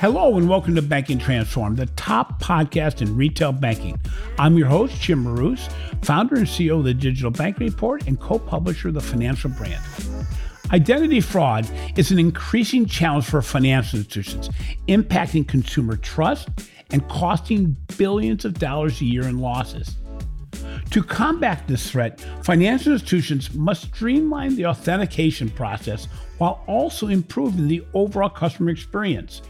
Hello and welcome to Banking Transformed, the top podcast in retail banking. I'm your host, Jim Marous, founder and CEO of the Digital Bank Report and co publisher of the Financial Brand. Identity fraud is an increasing challenge for financial institutions, impacting consumer trust and costing billions of dollars a year in losses. To combat this threat, financial institutions must streamline the authentication process while also improving the overall customer experience.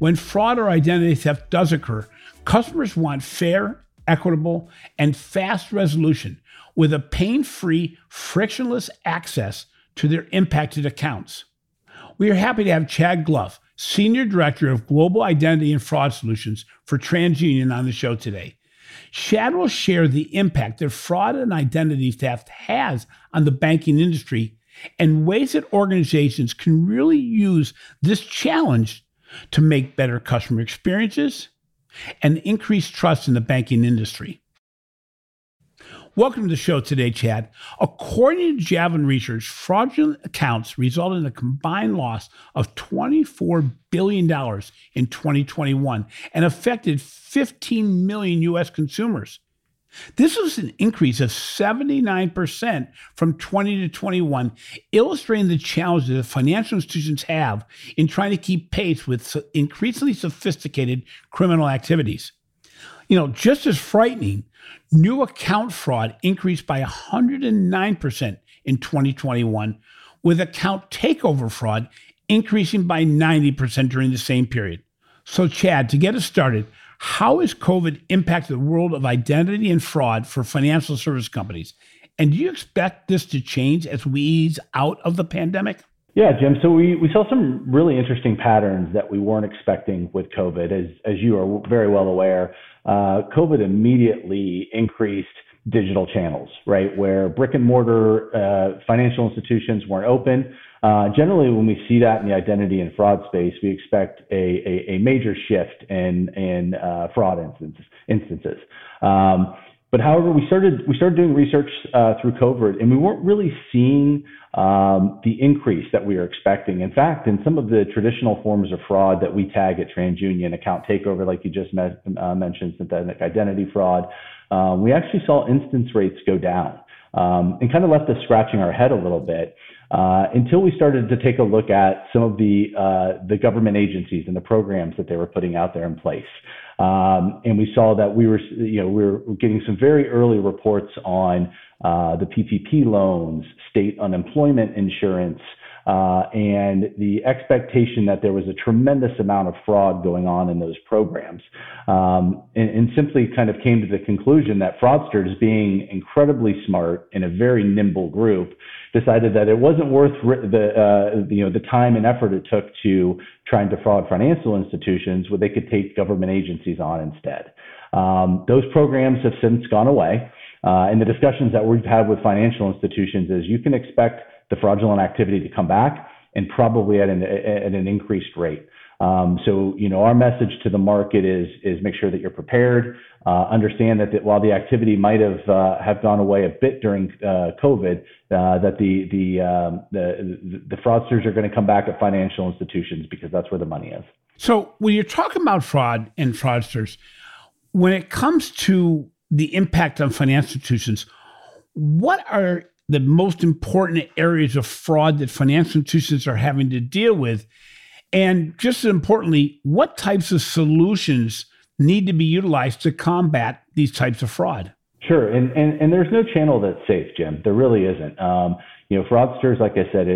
When fraud or identity theft does occur, customers want fair, equitable, and fast resolution with a pain free, frictionless access to their impacted accounts. We are happy to have Chad Gluff, Senior Director of Global Identity and Fraud Solutions for TransUnion, on the show today. Chad will share the impact that fraud and identity theft has on the banking industry and ways that organizations can really use this challenge to make better customer experiences and increase trust in the banking industry. Welcome to the show today, Chad. According to Javelin Research, fraudulent accounts resulted in a combined loss of $24 billion in 2021 and affected 15 million U.S. consumers. This was an increase of 79% from 20 to 21, illustrating the challenges that financial institutions have in trying to keep pace with increasingly sophisticated criminal activities. You know, just as frightening, new account fraud increased by 109% in 2021, with account takeover fraud increasing by 90% during the same period. So, Chad, to get us started, how has COVID impacted the world of identity and fraud for financial service companies? And do you expect this to change as we ease out of the pandemic? Yeah, Jim. So we, we saw some really interesting patterns that we weren't expecting with COVID. As, as you are very well aware, uh, COVID immediately increased digital channels, right? Where brick and mortar uh, financial institutions weren't open, uh, generally, when we see that in the identity and fraud space, we expect a, a, a major shift in, in uh, fraud instances. instances. Um, but however, we started we started doing research uh, through COVID, and we weren't really seeing um, the increase that we were expecting. In fact, in some of the traditional forms of fraud that we tag at TransUnion, account takeover, like you just uh, mentioned, synthetic identity fraud, uh, we actually saw instance rates go down, um, and kind of left us scratching our head a little bit uh, until we started to take a look at some of the uh, the government agencies and the programs that they were putting out there in place. Um, and we saw that we were, you know, we were getting some very early reports on uh, the PPP loans, state unemployment insurance, uh, and the expectation that there was a tremendous amount of fraud going on in those programs. Um, and, and, simply kind of came to the conclusion that fraudsters, being incredibly smart and a very nimble group, decided that it wasn't worth the uh, you know the time and effort it took to try and defraud financial institutions, where they could take government agencies on instead. Um, those programs have since gone away. Uh, and the discussions that we've had with financial institutions is you can expect the fraudulent activity to come back and probably at an, at an increased rate. Um, so, you know, our message to the market is is make sure that you're prepared. Uh, understand that, that while the activity might have uh, have gone away a bit during uh, COVID, uh, that the the, um, the the fraudsters are going to come back at financial institutions because that's where the money is. So, when you're talking about fraud and fraudsters, when it comes to the impact on financial institutions, what are the most important areas of fraud that financial institutions are having to deal with? And just as importantly, what types of solutions need to be utilized to combat these types of fraud? Sure, and, and, and there's no channel that's safe, Jim. There really isn't. Um, you know, fraudsters, like I said,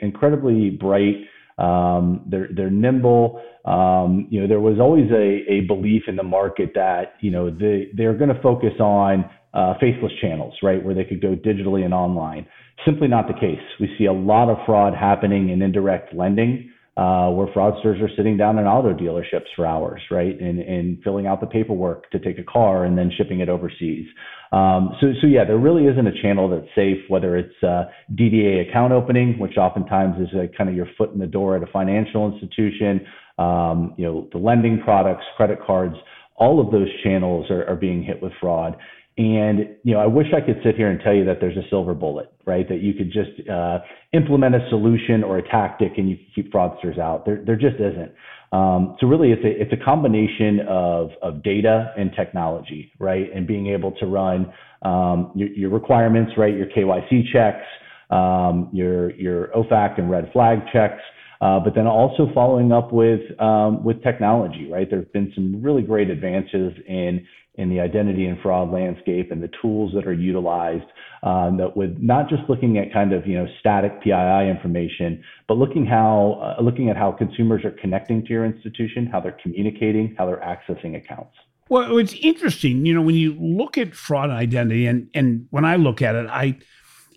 incredibly bright. Um, they're they're nimble. Um, you know, there was always a, a belief in the market that you know they they're going to focus on uh, faceless channels, right, where they could go digitally and online. Simply not the case. We see a lot of fraud happening in indirect lending, uh, where fraudsters are sitting down in auto dealerships for hours, right, and, and filling out the paperwork to take a car and then shipping it overseas. Um, so, so yeah, there really isn't a channel that's safe, whether it's uh, DDA account opening, which oftentimes is a, kind of your foot in the door at a financial institution, um, you know, the lending products, credit cards, all of those channels are, are being hit with fraud. And you know, I wish I could sit here and tell you that there's a silver bullet, right? That you could just uh, implement a solution or a tactic and you keep fraudsters out. There, there just isn't. Um, so really, it's a it's a combination of of data and technology, right? And being able to run um, your, your, requirements, right? Your KYC checks, um, your your OFAC and red flag checks, uh, but then also following up with um, with technology, right? There have been some really great advances in in the identity and fraud landscape and the tools that are utilized um, that with not just looking at kind of you know static PII information, but looking how uh, looking at how consumers are connecting to your institution, how they're communicating, how they're accessing accounts. Well, it's interesting, you know, when you look at fraud and identity, and and when I look at it, I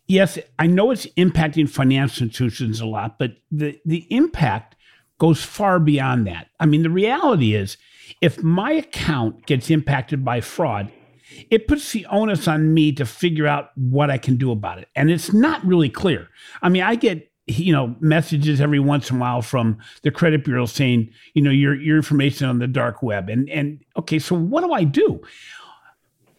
yes, I know it's impacting financial institutions a lot, but the the impact goes far beyond that. I mean, the reality is if my account gets impacted by fraud, it puts the onus on me to figure out what I can do about it. And it's not really clear. I mean, I get you know messages every once in a while from the credit bureau saying you know your your information on the dark web and and okay so what do i do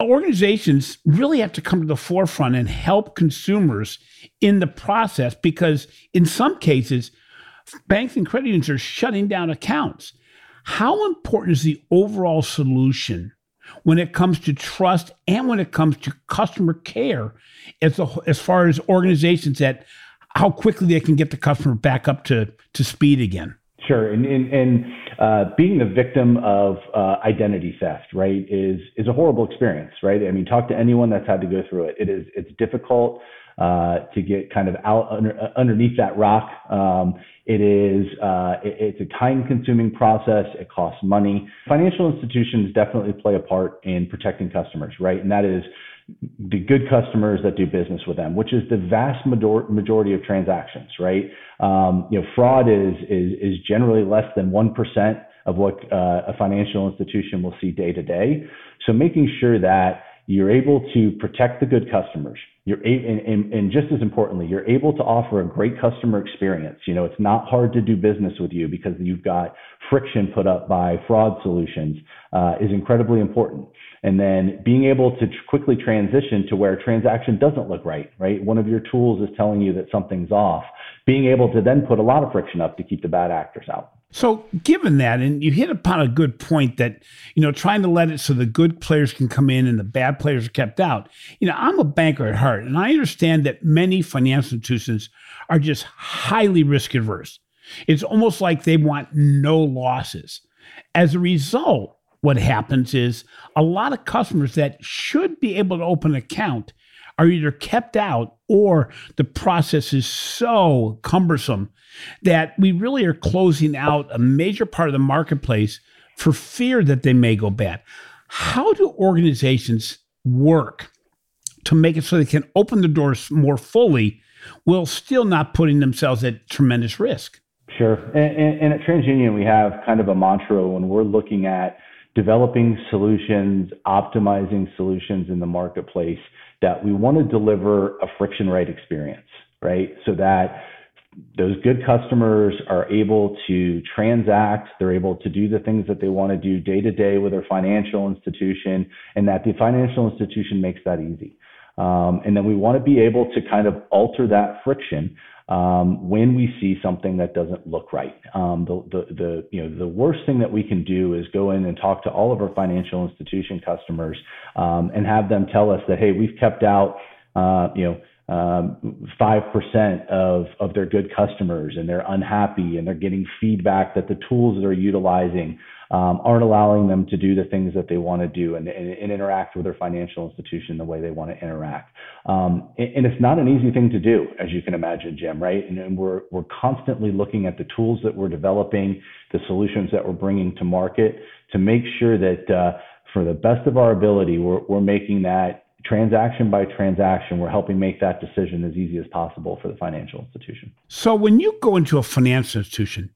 organizations really have to come to the forefront and help consumers in the process because in some cases banks and credit unions are shutting down accounts how important is the overall solution when it comes to trust and when it comes to customer care as, a, as far as organizations that how quickly they can get the customer back up to, to speed again? Sure, and and, and uh, being the victim of uh, identity theft, right, is is a horrible experience, right? I mean, talk to anyone that's had to go through it. It is it's difficult uh, to get kind of out under, uh, underneath that rock. Um, it is uh, it, it's a time-consuming process. It costs money. Financial institutions definitely play a part in protecting customers, right? And that is the good customers that do business with them, which is the vast majority of transactions, right? Um, you know, fraud is is is generally less than one percent of what uh, a financial institution will see day to day. So making sure that you're able to protect the good customers. You're a- and, and, and, just as importantly, you're able to offer a great customer experience. You know, it's not hard to do business with you because you've got friction put up by fraud solutions uh, is incredibly important. And then being able to quickly transition to where a transaction doesn't look right, right? One of your tools is telling you that something's off. Being able to then put a lot of friction up to keep the bad actors out. So, given that, and you hit upon a good point that, you know, trying to let it so the good players can come in and the bad players are kept out. You know, I'm a banker at heart, and I understand that many financial institutions are just highly risk averse. It's almost like they want no losses. As a result, what happens is a lot of customers that should be able to open an account are either kept out or the process is so cumbersome that we really are closing out a major part of the marketplace for fear that they may go bad. How do organizations work to make it so they can open the doors more fully while still not putting themselves at tremendous risk? Sure. And, and, and at TransUnion, we have kind of a mantra when we're looking at developing solutions, optimizing solutions in the marketplace that we want to deliver a friction right experience, right? So that those good customers are able to transact, they're able to do the things that they want to do day to day with their financial institution, and that the financial institution makes that easy. Um, and then we want to be able to kind of alter that friction um, when we see something that doesn't look right. Um, the, the, the, you know, the worst thing that we can do is go in and talk to all of our financial institution customers um, and have them tell us that, hey, we've kept out, uh, you know, um, 5% of, of their good customers and they're unhappy and they're getting feedback that the tools they're utilizing um, aren't allowing them to do the things that they want to do and, and, and, interact with their financial institution the way they want to interact. Um, and, and, it's not an easy thing to do, as you can imagine, Jim, right? And, we're, we're constantly looking at the tools that we're developing, the solutions that we're bringing to market to make sure that uh, for the best of our ability, we're, we're making that transaction by transaction, we're helping make that decision as easy as possible for the financial institution. So when you go into a financial institution,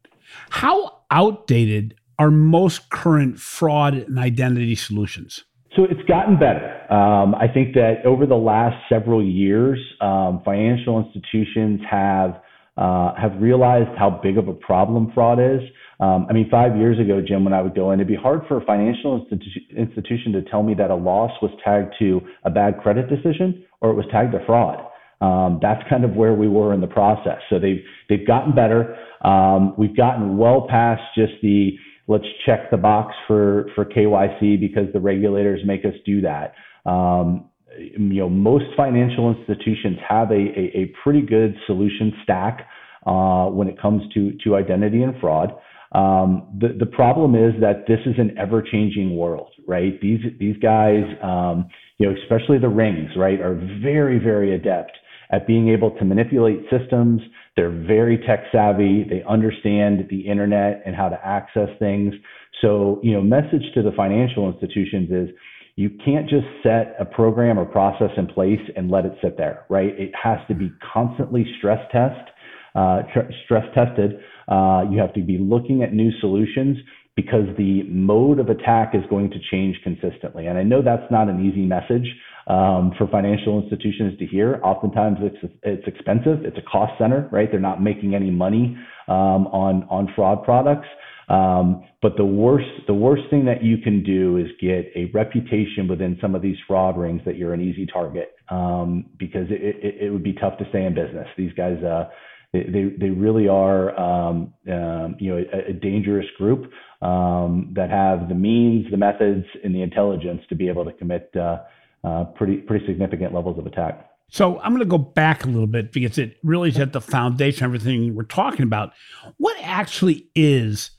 how outdated are most current fraud and identity solutions? So it's gotten better. Um, I think that over the last several years, um, financial institutions have uh, have realized how big of a problem fraud is. Um, I mean, five years ago, Jim, when I would go in, it'd be hard for a financial institu- institution to tell me that a loss was tagged to a bad credit decision or it was tagged to fraud. Um, that's kind of where we were in the process. So they've they've gotten better. Um, we've gotten well past just the let's check the box for for KYC because the regulators make us do that. Um, you know, most financial institutions have a, a, a pretty good solution stack uh, when it comes to to identity and fraud. Um, the the problem is that this is an ever changing world, right? These these guys, um, you know, especially the rings, right, are very very adept at being able to manipulate systems. They're very tech savvy. They understand the internet and how to access things. So, you know, message to the financial institutions is you can't just set a program or process in place and let it sit there, right? It has to be constantly stress test, uh, tr- stress tested. Uh, you have to be looking at new solutions because the mode of attack is going to change consistently. And I know that's not an easy message um, for financial institutions to hear. Oftentimes it's it's expensive. It's a cost center, right? They're not making any money um, on on fraud products. Um, but the worst the worst thing that you can do is get a reputation within some of these fraud rings that you're an easy target um, because it, it, it, would be tough to stay in business. These guys. Uh, they, they really are um, um, you know a, a dangerous group um, that have the means, the methods, and the intelligence to be able to commit uh, uh, pretty pretty significant levels of attack. So I'm going to go back a little bit because it really is at the foundation of everything we're talking about. What actually is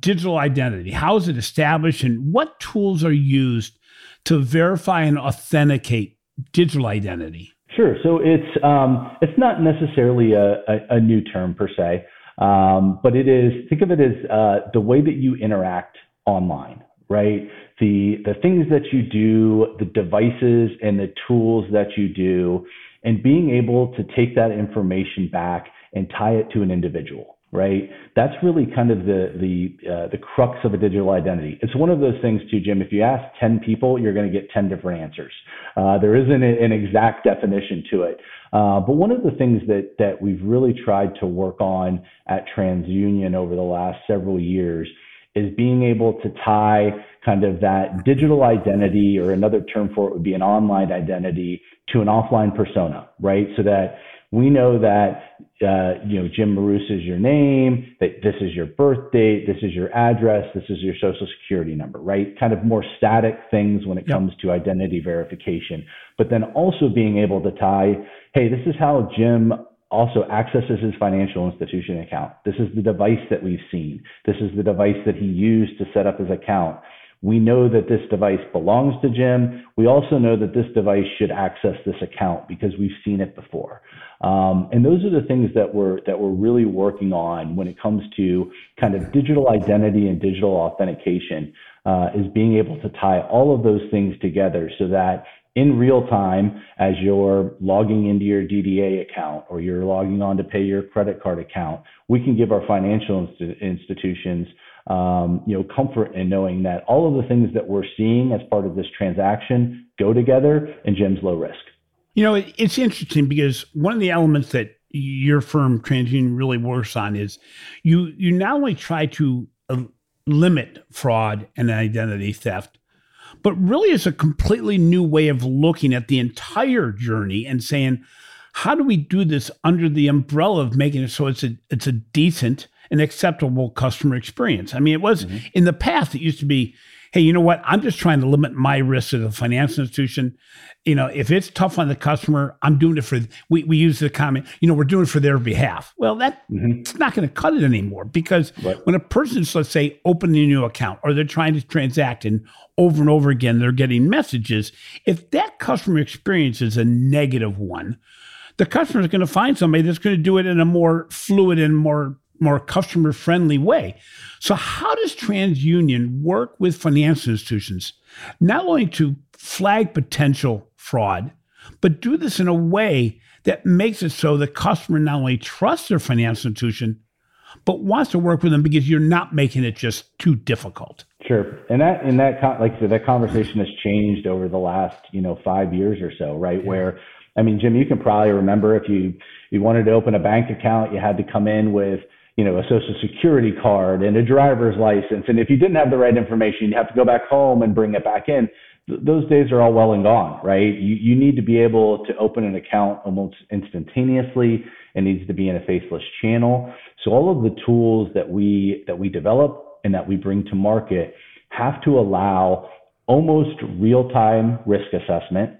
digital identity? How is it established, and what tools are used to verify and authenticate digital identity? Sure. So it's um, it's not necessarily a, a, a, new term per se, um, but it is. Think of it as uh, the way that you interact online, right? The the things that you do, the devices and the tools that you do, and being able to take that information back and tie it to an individual right? That's really kind of the the uh, the crux of a digital identity. It's one of those things too, Jim. If you ask ten people, you're going to get ten different answers. Uh, there isn't an exact definition to it. Uh, but one of the things that that we've really tried to work on at TransUnion over the last several years is being able to tie kind of that digital identity, or another term for it would be an online identity, to an offline persona, right? So that we know that uh, you know Jim Marous is your name, that this is your birth date, this is your address, this is your social security number, right? Kind of more static things when it yep. comes to identity verification. But then also being able to tie, hey, this is how Jim also accesses his financial institution account. This is the device that we've seen. This is the device that he used to set up his account. We know that this device belongs to Jim. We also know that this device should access this account because we've seen it before. Um, and those are the things that we're that we're really working on when it comes to kind of digital identity and digital authentication. Uh, is being able to tie all of those things together so that in real time, as you're logging into your DDA account or you're logging on to pay your credit card account, we can give our financial inst- institutions um, you know, comfort in knowing that all of the things that we're seeing as part of this transaction go together and Jim's low risk. You know, it's interesting because one of the elements that your firm TransUnion really works on is you you not only try to uh, limit fraud and identity theft, but really it's a completely new way of looking at the entire journey and saying, how do we do this under the umbrella of making it so it's a it's a decent an acceptable customer experience. I mean, it was mm-hmm. in the past, it used to be, hey, you know what? I'm just trying to limit my risk as a financial institution. You know, if it's tough on the customer, I'm doing it for, we, we use the comment, you know, we're doing it for their behalf. Well, that's mm-hmm. not going to cut it anymore because right. when a person's, let's say, opening a new account or they're trying to transact and over and over again, they're getting messages. If that customer experience is a negative one, the customer is going to find somebody that's going to do it in a more fluid and more more customer friendly way. So, how does TransUnion work with financial institutions not only to flag potential fraud, but do this in a way that makes it so the customer not only trusts their financial institution, but wants to work with them because you're not making it just too difficult. Sure, and that and that like I said, that conversation has changed over the last you know five years or so, right? Yeah. Where I mean, Jim, you can probably remember if you you wanted to open a bank account, you had to come in with you know, a social security card and a driver's license. And if you didn't have the right information, you'd have to go back home and bring it back in. th- those days are all well and gone, right? You, you need to be able to open an account almost instantaneously. It needs to be in a faceless channel. So all of the tools that we that we develop and that we bring to market have to allow almost real-time risk assessment.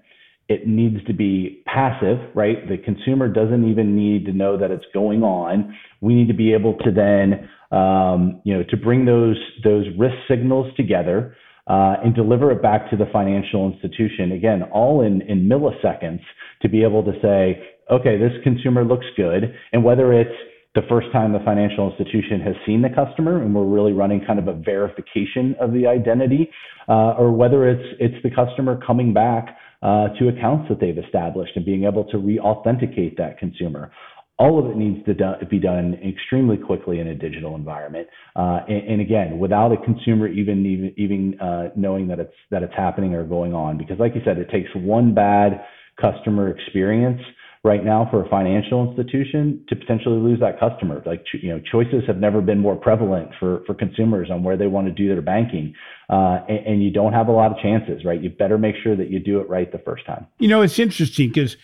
It needs to be passive, right? The consumer doesn't even need to know that it's going on. We need to be able to then, um, you know, to bring those those risk signals together uh, and deliver it back to the financial institution. Again, all in, in milliseconds to be able to say, okay, this consumer looks good. And whether it's the first time the financial institution has seen the customer and we're really running kind of a verification of the identity, uh, or whether it's it's the customer coming back uh, to accounts that they've established and being able to re-authenticate that consumer all of it needs to do, be done extremely quickly in a digital environment. Uh, and, and, again, without a consumer even even, even uh, knowing that it's that it's happening or going on, because like you said, it takes one bad customer experience right now for a financial institution to potentially lose that customer. Like you know, choices have never been more prevalent for for consumers on where they want to do their banking, uh, and, and you don't have a lot of chances, right? You better make sure that you do it right the first time. You know, it's interesting because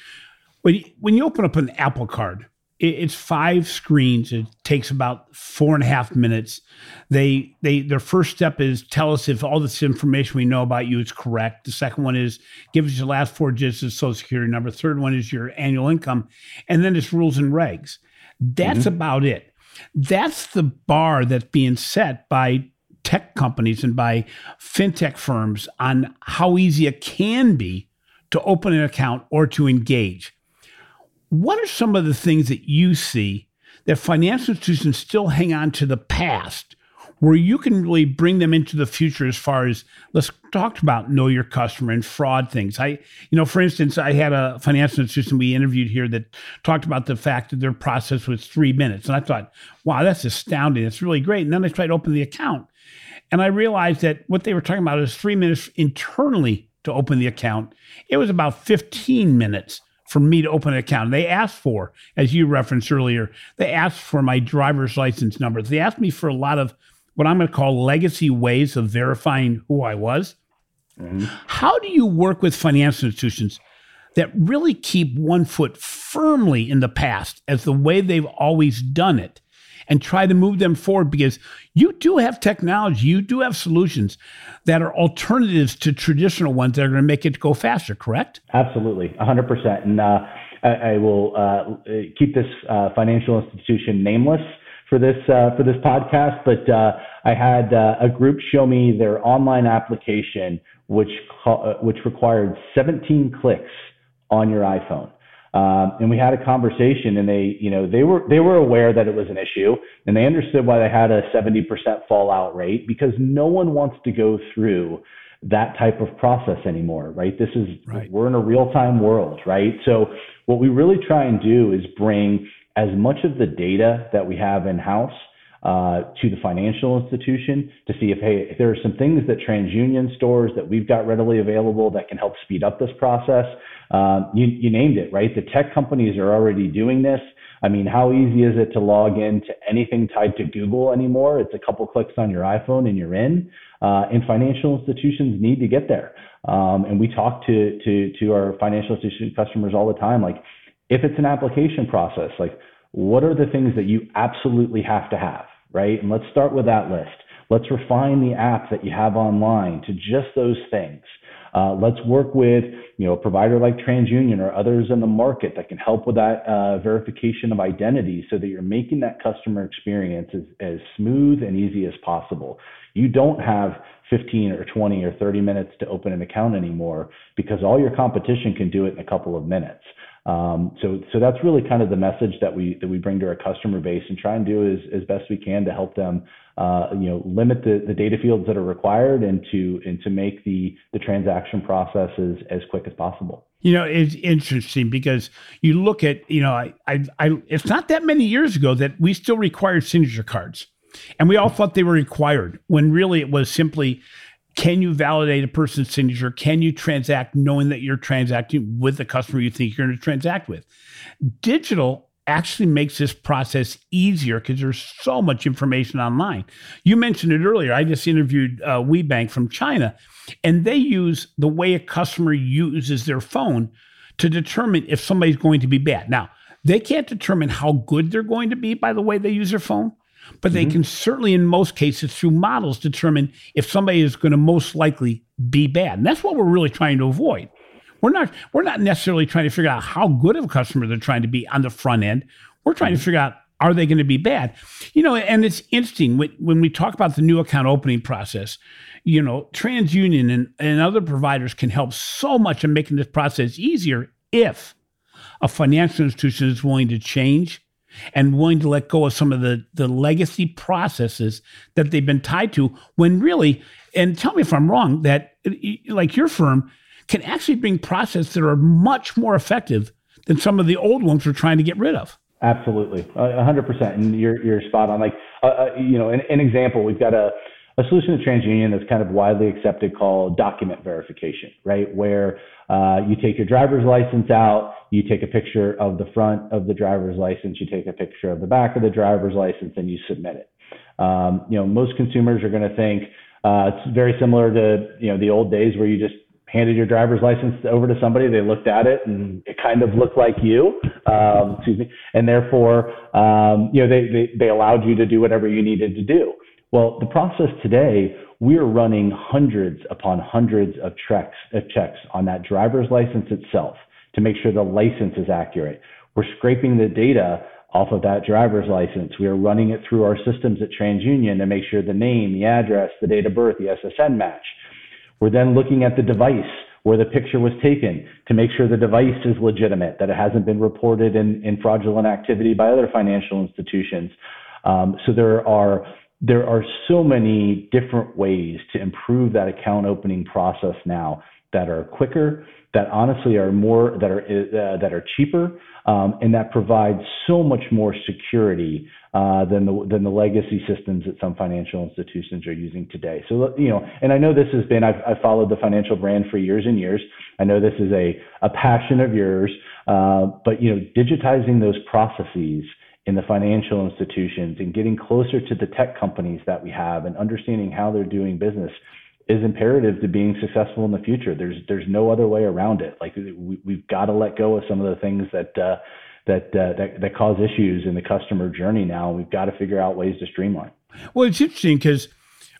when you, when you open up an Apple Card it's five screens. It takes about four and a half minutes. They they their first step is tell us if all this information we know about you is correct. The second one is give us your last four digits of social security number. Third one is your annual income, and then it's rules and regs. That's mm-hmm. about it. That's the bar that's being set by tech companies and by fintech firms on how easy it can be to open an account or to engage what are some of the things that you see that financial institutions still hang on to the past where you can really bring them into the future as far as let's talk about know your customer and fraud things. I, you know, for instance, I had a financial institution we interviewed here that talked about the fact that their process was three minutes. And I thought, wow, that's astounding. It's really great. And then I tried to open the account. And I realized that what they were talking about is three minutes internally to open the account. It was about 15 minutes for me to open an account. They asked for, as you referenced earlier, they asked for my driver's license number. They asked me for a lot of what I'm going to call legacy ways of verifying who I was. Mm-hmm. How do you work with financial institutions that really keep one foot firmly in the past as the way they've always done it and try to move them forward because you do have technology, you do have solutions that are alternatives to traditional ones that are going to make it go faster, correct? Absolutely, 100%. And uh, I, I, will uh, keep this uh, financial institution nameless for this uh, for this podcast, but uh, I had uh, a group show me their online application, which which required 17 clicks on your iPhone. Um, and we had a conversation and they, you know, they were, they were aware that it was an issue and they understood why they had a 70% fallout rate because no one wants to go through that type of process anymore, right? This is, right. we're in a real time world, right? So what we really try and do is bring as much of the data that we have in house uh, to the financial institution to see if, hey, if there are some things that TransUnion stores that we've got readily available that can help speed up this process. Um, you, you named it, right? The tech companies are already doing this. I mean, how easy is it to log in to anything tied to Google anymore? It's a couple clicks on your iPhone and you're in. Uh, and financial institutions need to get there. Um, and we talk to, to, to our financial institution customers all the time. Like, if it's an application process, like, what are the things that you absolutely have to have? Right? And let's start with that list. Let's refine the app that you have online to just those things. Uh, let's work with you know a provider like TransUnion or others in the market that can help with that uh, verification of identity, so that you're making that customer experience as, as smooth and easy as possible. You don't have 15 or 20 or 30 minutes to open an account anymore because all your competition can do it in a couple of minutes. Um, so, so that's really kind of the message that we that we bring to our customer base and try and do as, as best we can to help them, uh, you know, limit the, the data fields that are required and to and to make the the transaction processes as quick as possible. You know, it's interesting because you look at, you know, I, I, I it's not that many years ago that we still required signature cards. And we all thought they were required when really it was simply can you validate a person's signature? Can you transact knowing that you're transacting with the customer you think you're going to transact with? Digital actually makes this process easier because there's so much information online. You mentioned it earlier. I just interviewed uh, WeBank from China, and they use the way a customer uses their phone to determine if somebody's going to be bad. Now, they can't determine how good they're going to be by the way they use their phone, but they mm-hmm. can certainly, in most cases, through models, determine if somebody is going to most likely be bad. And that's what we're really trying to avoid. We're not we're not necessarily trying to figure out how good of a customer they're trying to be on the front end. We're trying to mm-hmm. figure out are they going to be bad? You know, and it's interesting when, when we talk about the new account opening process, you know, TransUnion and, and other providers can help so much in making this process easier if a financial institution is willing to change and willing to let go of some of the, the legacy processes that they've been tied to when really, and tell me if I'm wrong, that like your firm, can actually bring processes that are much more effective than some of the old ones we're trying to get rid of. Absolutely, a hundred percent, and you're you're spot on. Like, uh, uh, you know, an, an, example, we've got a a solution to TransUnion that's kind of widely accepted called document verification, right? Where uh, you take your driver's license out, you take a picture of the front of the driver's license, you take a picture of the back of the driver's license, and you submit it. Um, you know, most consumers are going to think uh, it's very similar to you know the old days where you just handed your driver's license over to somebody, they looked at it and it kind of looked like you, um, excuse me, and therefore, um, you know, they, they, they allowed you to do whatever you needed to do. Well, the process today, we're running hundreds upon hundreds of checks, checks on that driver's license itself to make sure the license is accurate. We're scraping the data off of that driver's license. We are running it through our systems at TransUnion to make sure the name, the address, the date of birth, the SSN match. We're then looking at the device where the picture was taken to make sure the device is legitimate, that it hasn't been reported in, in fraudulent activity by other financial institutions. Um, so there are there are so many different ways to improve that account opening process now that are quicker, that honestly are more that are uh, that are cheaper, um, and that provide so much more security uh, than the than the legacy systems that some financial institutions are using today. So you know, and I know this has been I've, I've followed the financial brand for years and years. I know this is a a passion of yours, uh, but you know, digitizing those processes in the financial institutions and getting closer to the tech companies that we have and understanding how they're doing business is imperative to being successful in the future. There's there's no other way around it. Like we, we've got to let go of some of the things that uh, that, uh, that that cause issues in the customer journey. Now we've got to figure out ways to streamline. Well, it's interesting because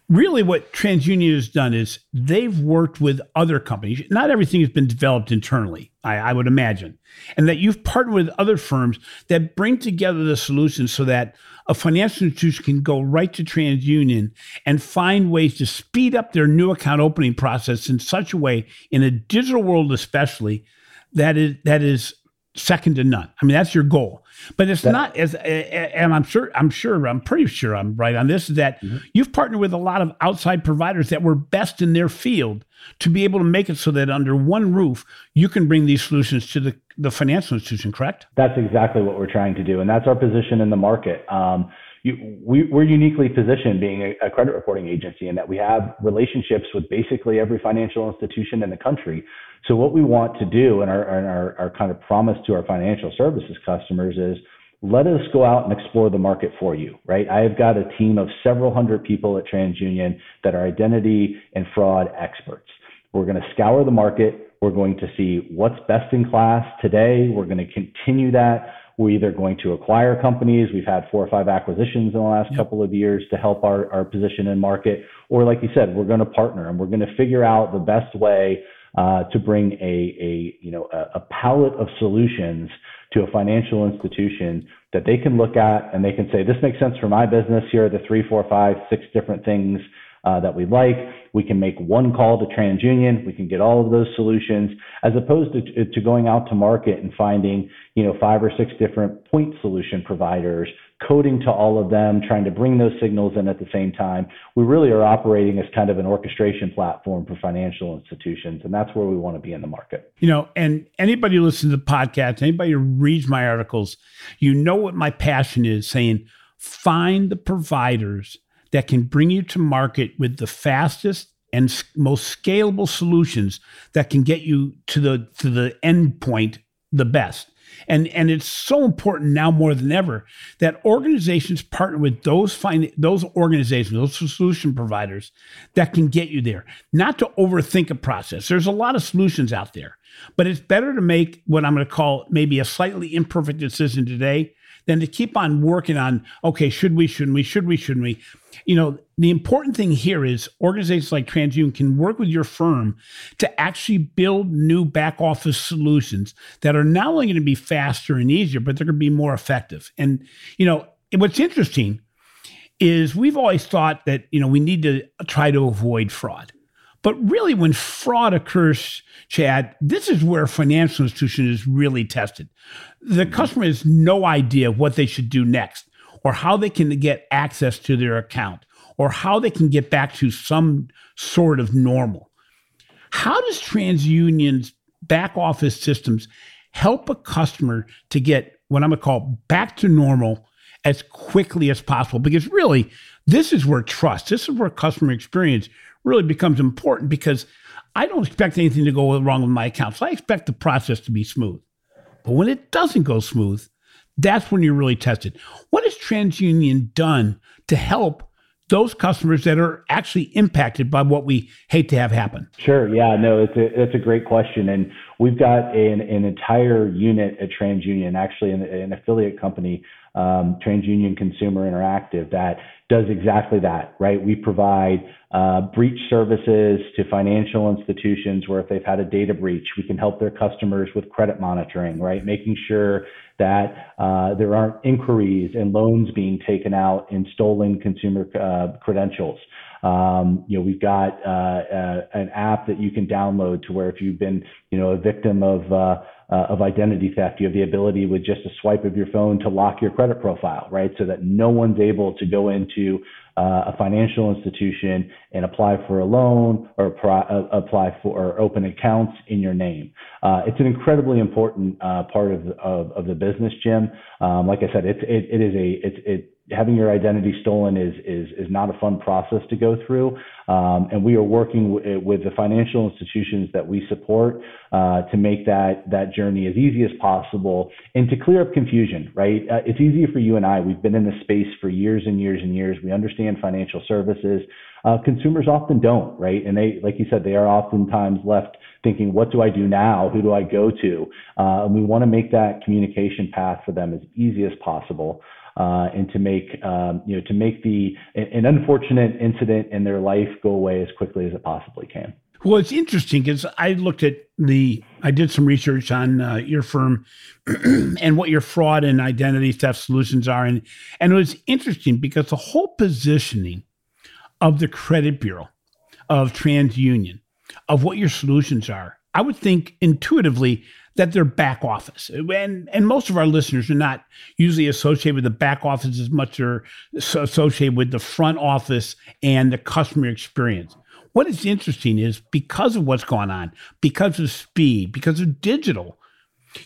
really what TransUnion has done is they've worked with other companies. Not everything has been developed internally, I, I, would imagine. And that you've partnered with other firms that bring together the solutions so that a financial institution can go right to TransUnion and find ways to speed up their new account opening process in such a way, in a digital world especially, that is that is second to none. I mean, that's your goal. But it's that, not as, and I'm sure, I'm sure, I'm pretty sure I'm right on this. Is that mm-hmm. you've partnered with a lot of outside providers that were best in their field to be able to make it so that under one roof you can bring these solutions to the the financial institution. Correct? That's exactly what we're trying to do, and that's our position in the market. Um, you, we, are uniquely positioned being a, a, credit reporting agency in that we have relationships with basically every financial institution in the country. So what we want to do and our, our, our kind of promise to our financial services customers is let us go out and explore the market for you, right? I've got a team of several hundred people at TransUnion that are identity and fraud experts. We're going to scour the market. We're going to see what's best in class today. We're going to continue that. We're either going to acquire companies. We've had four or five acquisitions in the last couple of years to help our, our position in market. Or like you said, we're going to partner and we're going to figure out the best way uh, to bring a, a you know a, a palette of solutions to a financial institution that they can look at and they can say this makes sense for my business. Here are the three, four, five, six different things uh, that we like. We can make one call to TransUnion. We can get all of those solutions as opposed to, to going out to market and finding, you know, five or six different point solution providers, coding to all of them, trying to bring those signals in at the same time. We really are operating as kind of an orchestration platform for financial institutions. And that's where we want to be in the market. You know, and anybody who listens to the podcast, anybody who reads my articles, you know what my passion is saying, find the providers that can bring you to market with the fastest and most scalable solutions that can get you to the to the end point the best. And, and it's so important now more than ever that organizations partner with those find those organizations, those solution providers that can get you there. Not to overthink a process. There's a lot of solutions out there, but it's better to make what I'm going to call maybe a slightly imperfect decision today than to keep on working on, okay, should we, shouldn't we, should we, shouldn't we? You know, the important thing here is organizations like TransUnion can work with your firm to actually build new back office solutions that are not only going to be faster and easier, but they're going to be more effective. And, you know, what's interesting is we've always thought that, you know, we need to try to avoid fraud. But really, when fraud occurs, Chad, this is where a financial institution is really tested. The mm-hmm. customer has no idea what they should do next, or how they can get access to their account, or how they can get back to some sort of normal. How does TransUnion's back office systems help a customer to get what I'm going to call back to normal as quickly as possible? Because really, this is where trust, this is where customer experience really becomes important because I don't expect anything to go wrong with my account. So I expect the process to be smooth. But when it doesn't go smooth, that's when you're really tested. What has TransUnion done to help those customers that are actually impacted by what we hate to have happen? Sure. Yeah. No, it's a it's a great question, and we've got an, an entire unit at TransUnion, actually an, an affiliate company, um, TransUnion Consumer Interactive, that does exactly that. Right. We provide uh, breach services to financial institutions where if they've had a data breach, we can help their customers with credit monitoring, right? Making sure that uh, there aren't inquiries and loans being taken out in stolen consumer uh, credentials. Um, you know, we've got uh, uh, an app that you can download to where if you've been, you know, a victim of uh, uh, of identity theft, you have the ability with just a swipe of your phone to lock your credit profile, right? So that no one's able to go into uh, a financial institution and apply for a loan or pro- uh, apply for or open accounts in your name. Uh, it's an incredibly important uh, part of, of, of the business, Jim. Um, like I said, it's it, it is a it's it having your identity stolen is is is not a fun process to go through. Um, and we are working w- with the financial institutions that we support uh, to make that that journey as easy as possible and to clear up confusion. Right? Uh, it's easy for you and I. We've been in this space for years and years and years. We understand financial services. Uh, consumers often don't, right? And they, like you said, they are oftentimes left thinking, what do I do now? Who do I go to? Uh, and we want to make that communication path for them as easy as possible uh, and to make um, you know to make the an unfortunate incident in their life go away as quickly as it possibly can. Well, it's interesting because I looked at the, I did some research on uh, your firm and what your fraud and identity theft solutions are, and and it was interesting because the whole positioning of the credit bureau, of TransUnion, of what your solutions are, I would think intuitively that they're back office. And, and most of our listeners are not usually associated with the back office as much as associated with the front office and the customer experience. What is interesting is because of what's going on, because of speed, because of digital,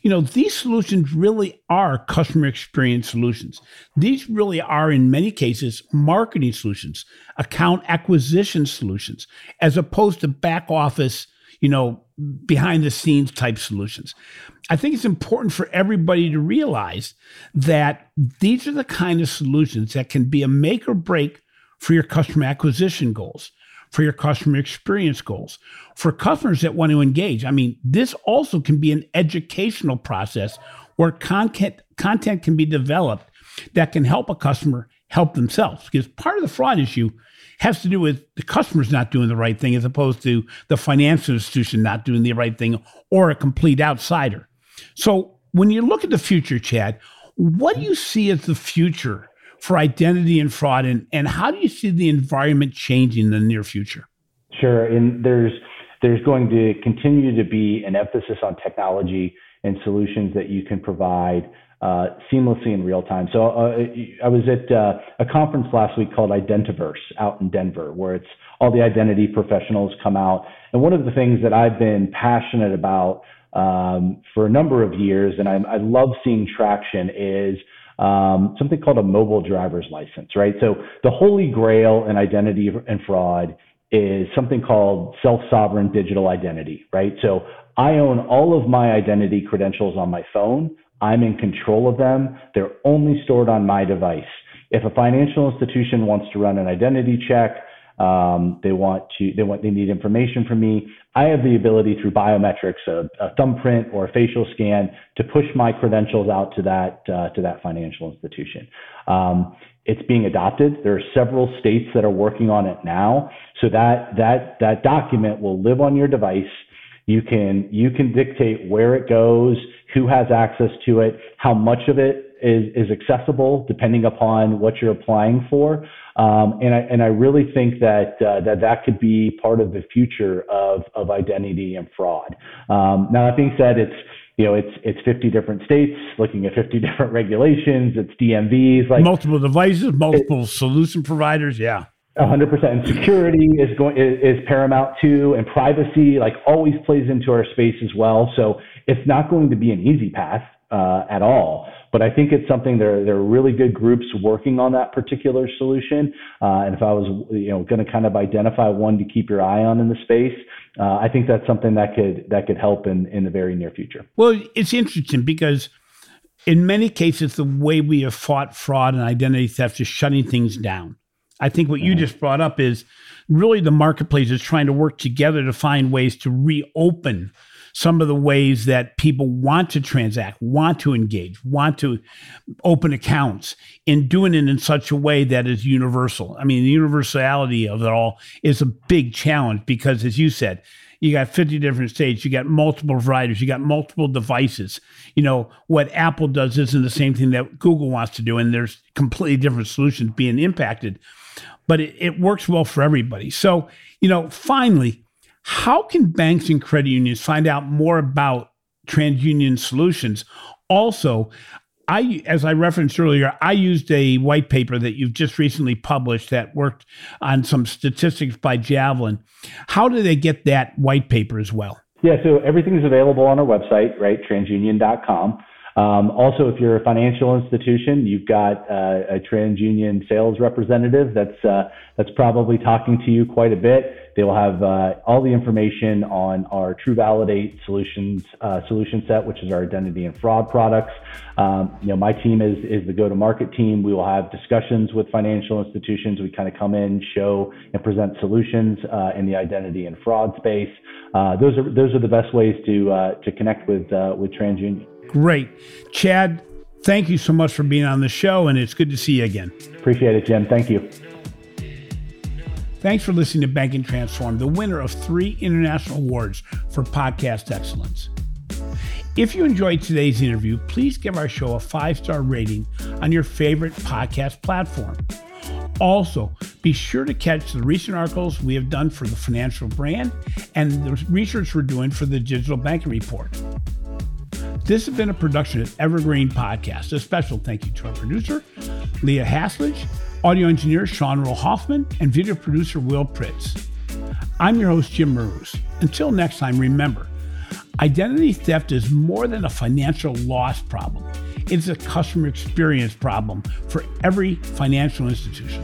you know, these solutions really are customer experience solutions. These really are, in many cases, marketing solutions, account acquisition solutions, as opposed to back office you know, behind the scenes type solutions. I think it's important for everybody to realize that these are the kind of solutions that can be a make or break for your customer acquisition goals, for your customer experience goals, for customers that want to engage. I mean, this also can be an educational process where content content can be developed that can help a customer help themselves because part of the fraud issue has to do with the customers not doing the right thing as opposed to the financial institution not doing the right thing or a complete outsider. So when you look at the future, Chad, what do you see as the future for identity and fraud and, and how do you see the environment changing in the near future? Sure. And there's there's going to continue to be an emphasis on technology and solutions that you can provide uh, seamlessly in real time. So uh, I was at uh, a conference last week called Identiverse out in Denver, where it's all the identity professionals come out. And one of the things that I've been passionate about um, for a number of years, and I, I love seeing traction, is um, something called a mobile driver's license, right? So the holy grail in identity and fraud is something called self-sovereign digital identity, right? So I own all of my identity credentials on my phone. I'm in control of them. They're only stored on my device. If a financial institution wants to run an identity check, um, they want to, they want, they need information from me. I have the ability through biometrics, a, a thumbprint or a facial scan, to push my credentials out to that uh, to that financial institution. Um, it's being adopted. There are several states that are working on it now, so that that that document will live on your device. You can you can dictate where it goes, who has access to it, how much of it is, is accessible depending upon what you're applying for. Um, and I and I really think that uh, that that could be part of the future of of identity and fraud. Um, now that being said, it's you know it's it's 50 different states looking at 50 different regulations. It's DMVs like multiple devices, multiple it, solution providers. Yeah. 100% and security is going is, paramount too and privacy like always plays into our space as well so it's not going to be an easy path uh, at all but I think it's something there. There are really good groups working on that particular solution. Uh, and if I was, you know, going to kind of identify one to keep your eye on in the space, uh, I think that's something that could that could help in in the very near future. Well, it's interesting because in many cases, the way we have fought fraud and identity theft is shutting things down. I think what mm-hmm. you just brought up is really the marketplace is trying to work together to find ways to reopen some of the ways that people want to transact, want to engage, want to open accounts, and doing it in such a way that is universal. I mean, the universality of it all is a big challenge because, as you said, you got 50 different states, you got multiple providers, you got multiple devices. You know, what Apple does isn't the same thing that Google wants to do, and there's completely different solutions being impacted. But it, it works well for everybody. So, you know, finally, how can banks and credit unions find out more about TransUnion solutions? Also, I, as I referenced earlier, I used a white paper that you've just recently published that worked on some statistics by Javelin. How do they get that white paper as well? Yeah, so everything's available on our website, right? TransUnion.com. Um, also, if you're a financial institution, you've got uh, a TransUnion sales representative that's uh, that's probably talking to you quite a bit. They will have uh, all the information on our TruValidate solutions uh, solution set, which is our identity and fraud products. Um, you know, my team is is the go-to-market team. We will have discussions with financial institutions. We kind of come in, show, and present solutions uh, in the identity and fraud space. Uh, those are those are the best ways to to connect with with TransUnion. Great. Chad, thank you so much for being on the show, and it's good to see you again. Appreciate it, Jim. Thank you. Thanks for listening to Banking Transformed, the winner of three international awards for podcast excellence. If you enjoyed today's interview, please give our show a five star rating on your favorite podcast platform. Also, be sure to catch the recent articles we have done for the financial brand and the research we're doing for the digital banking report. This has been a production of Evergreen Podcast. A special thank you to our producer, Leah Haslage, audio engineer Sean Rule-Hoffman, and video producer Will Pritz. I'm your host, Jim Marous. Until next time, remember identity theft is more than a financial loss problem, it's a customer experience problem for every financial institution.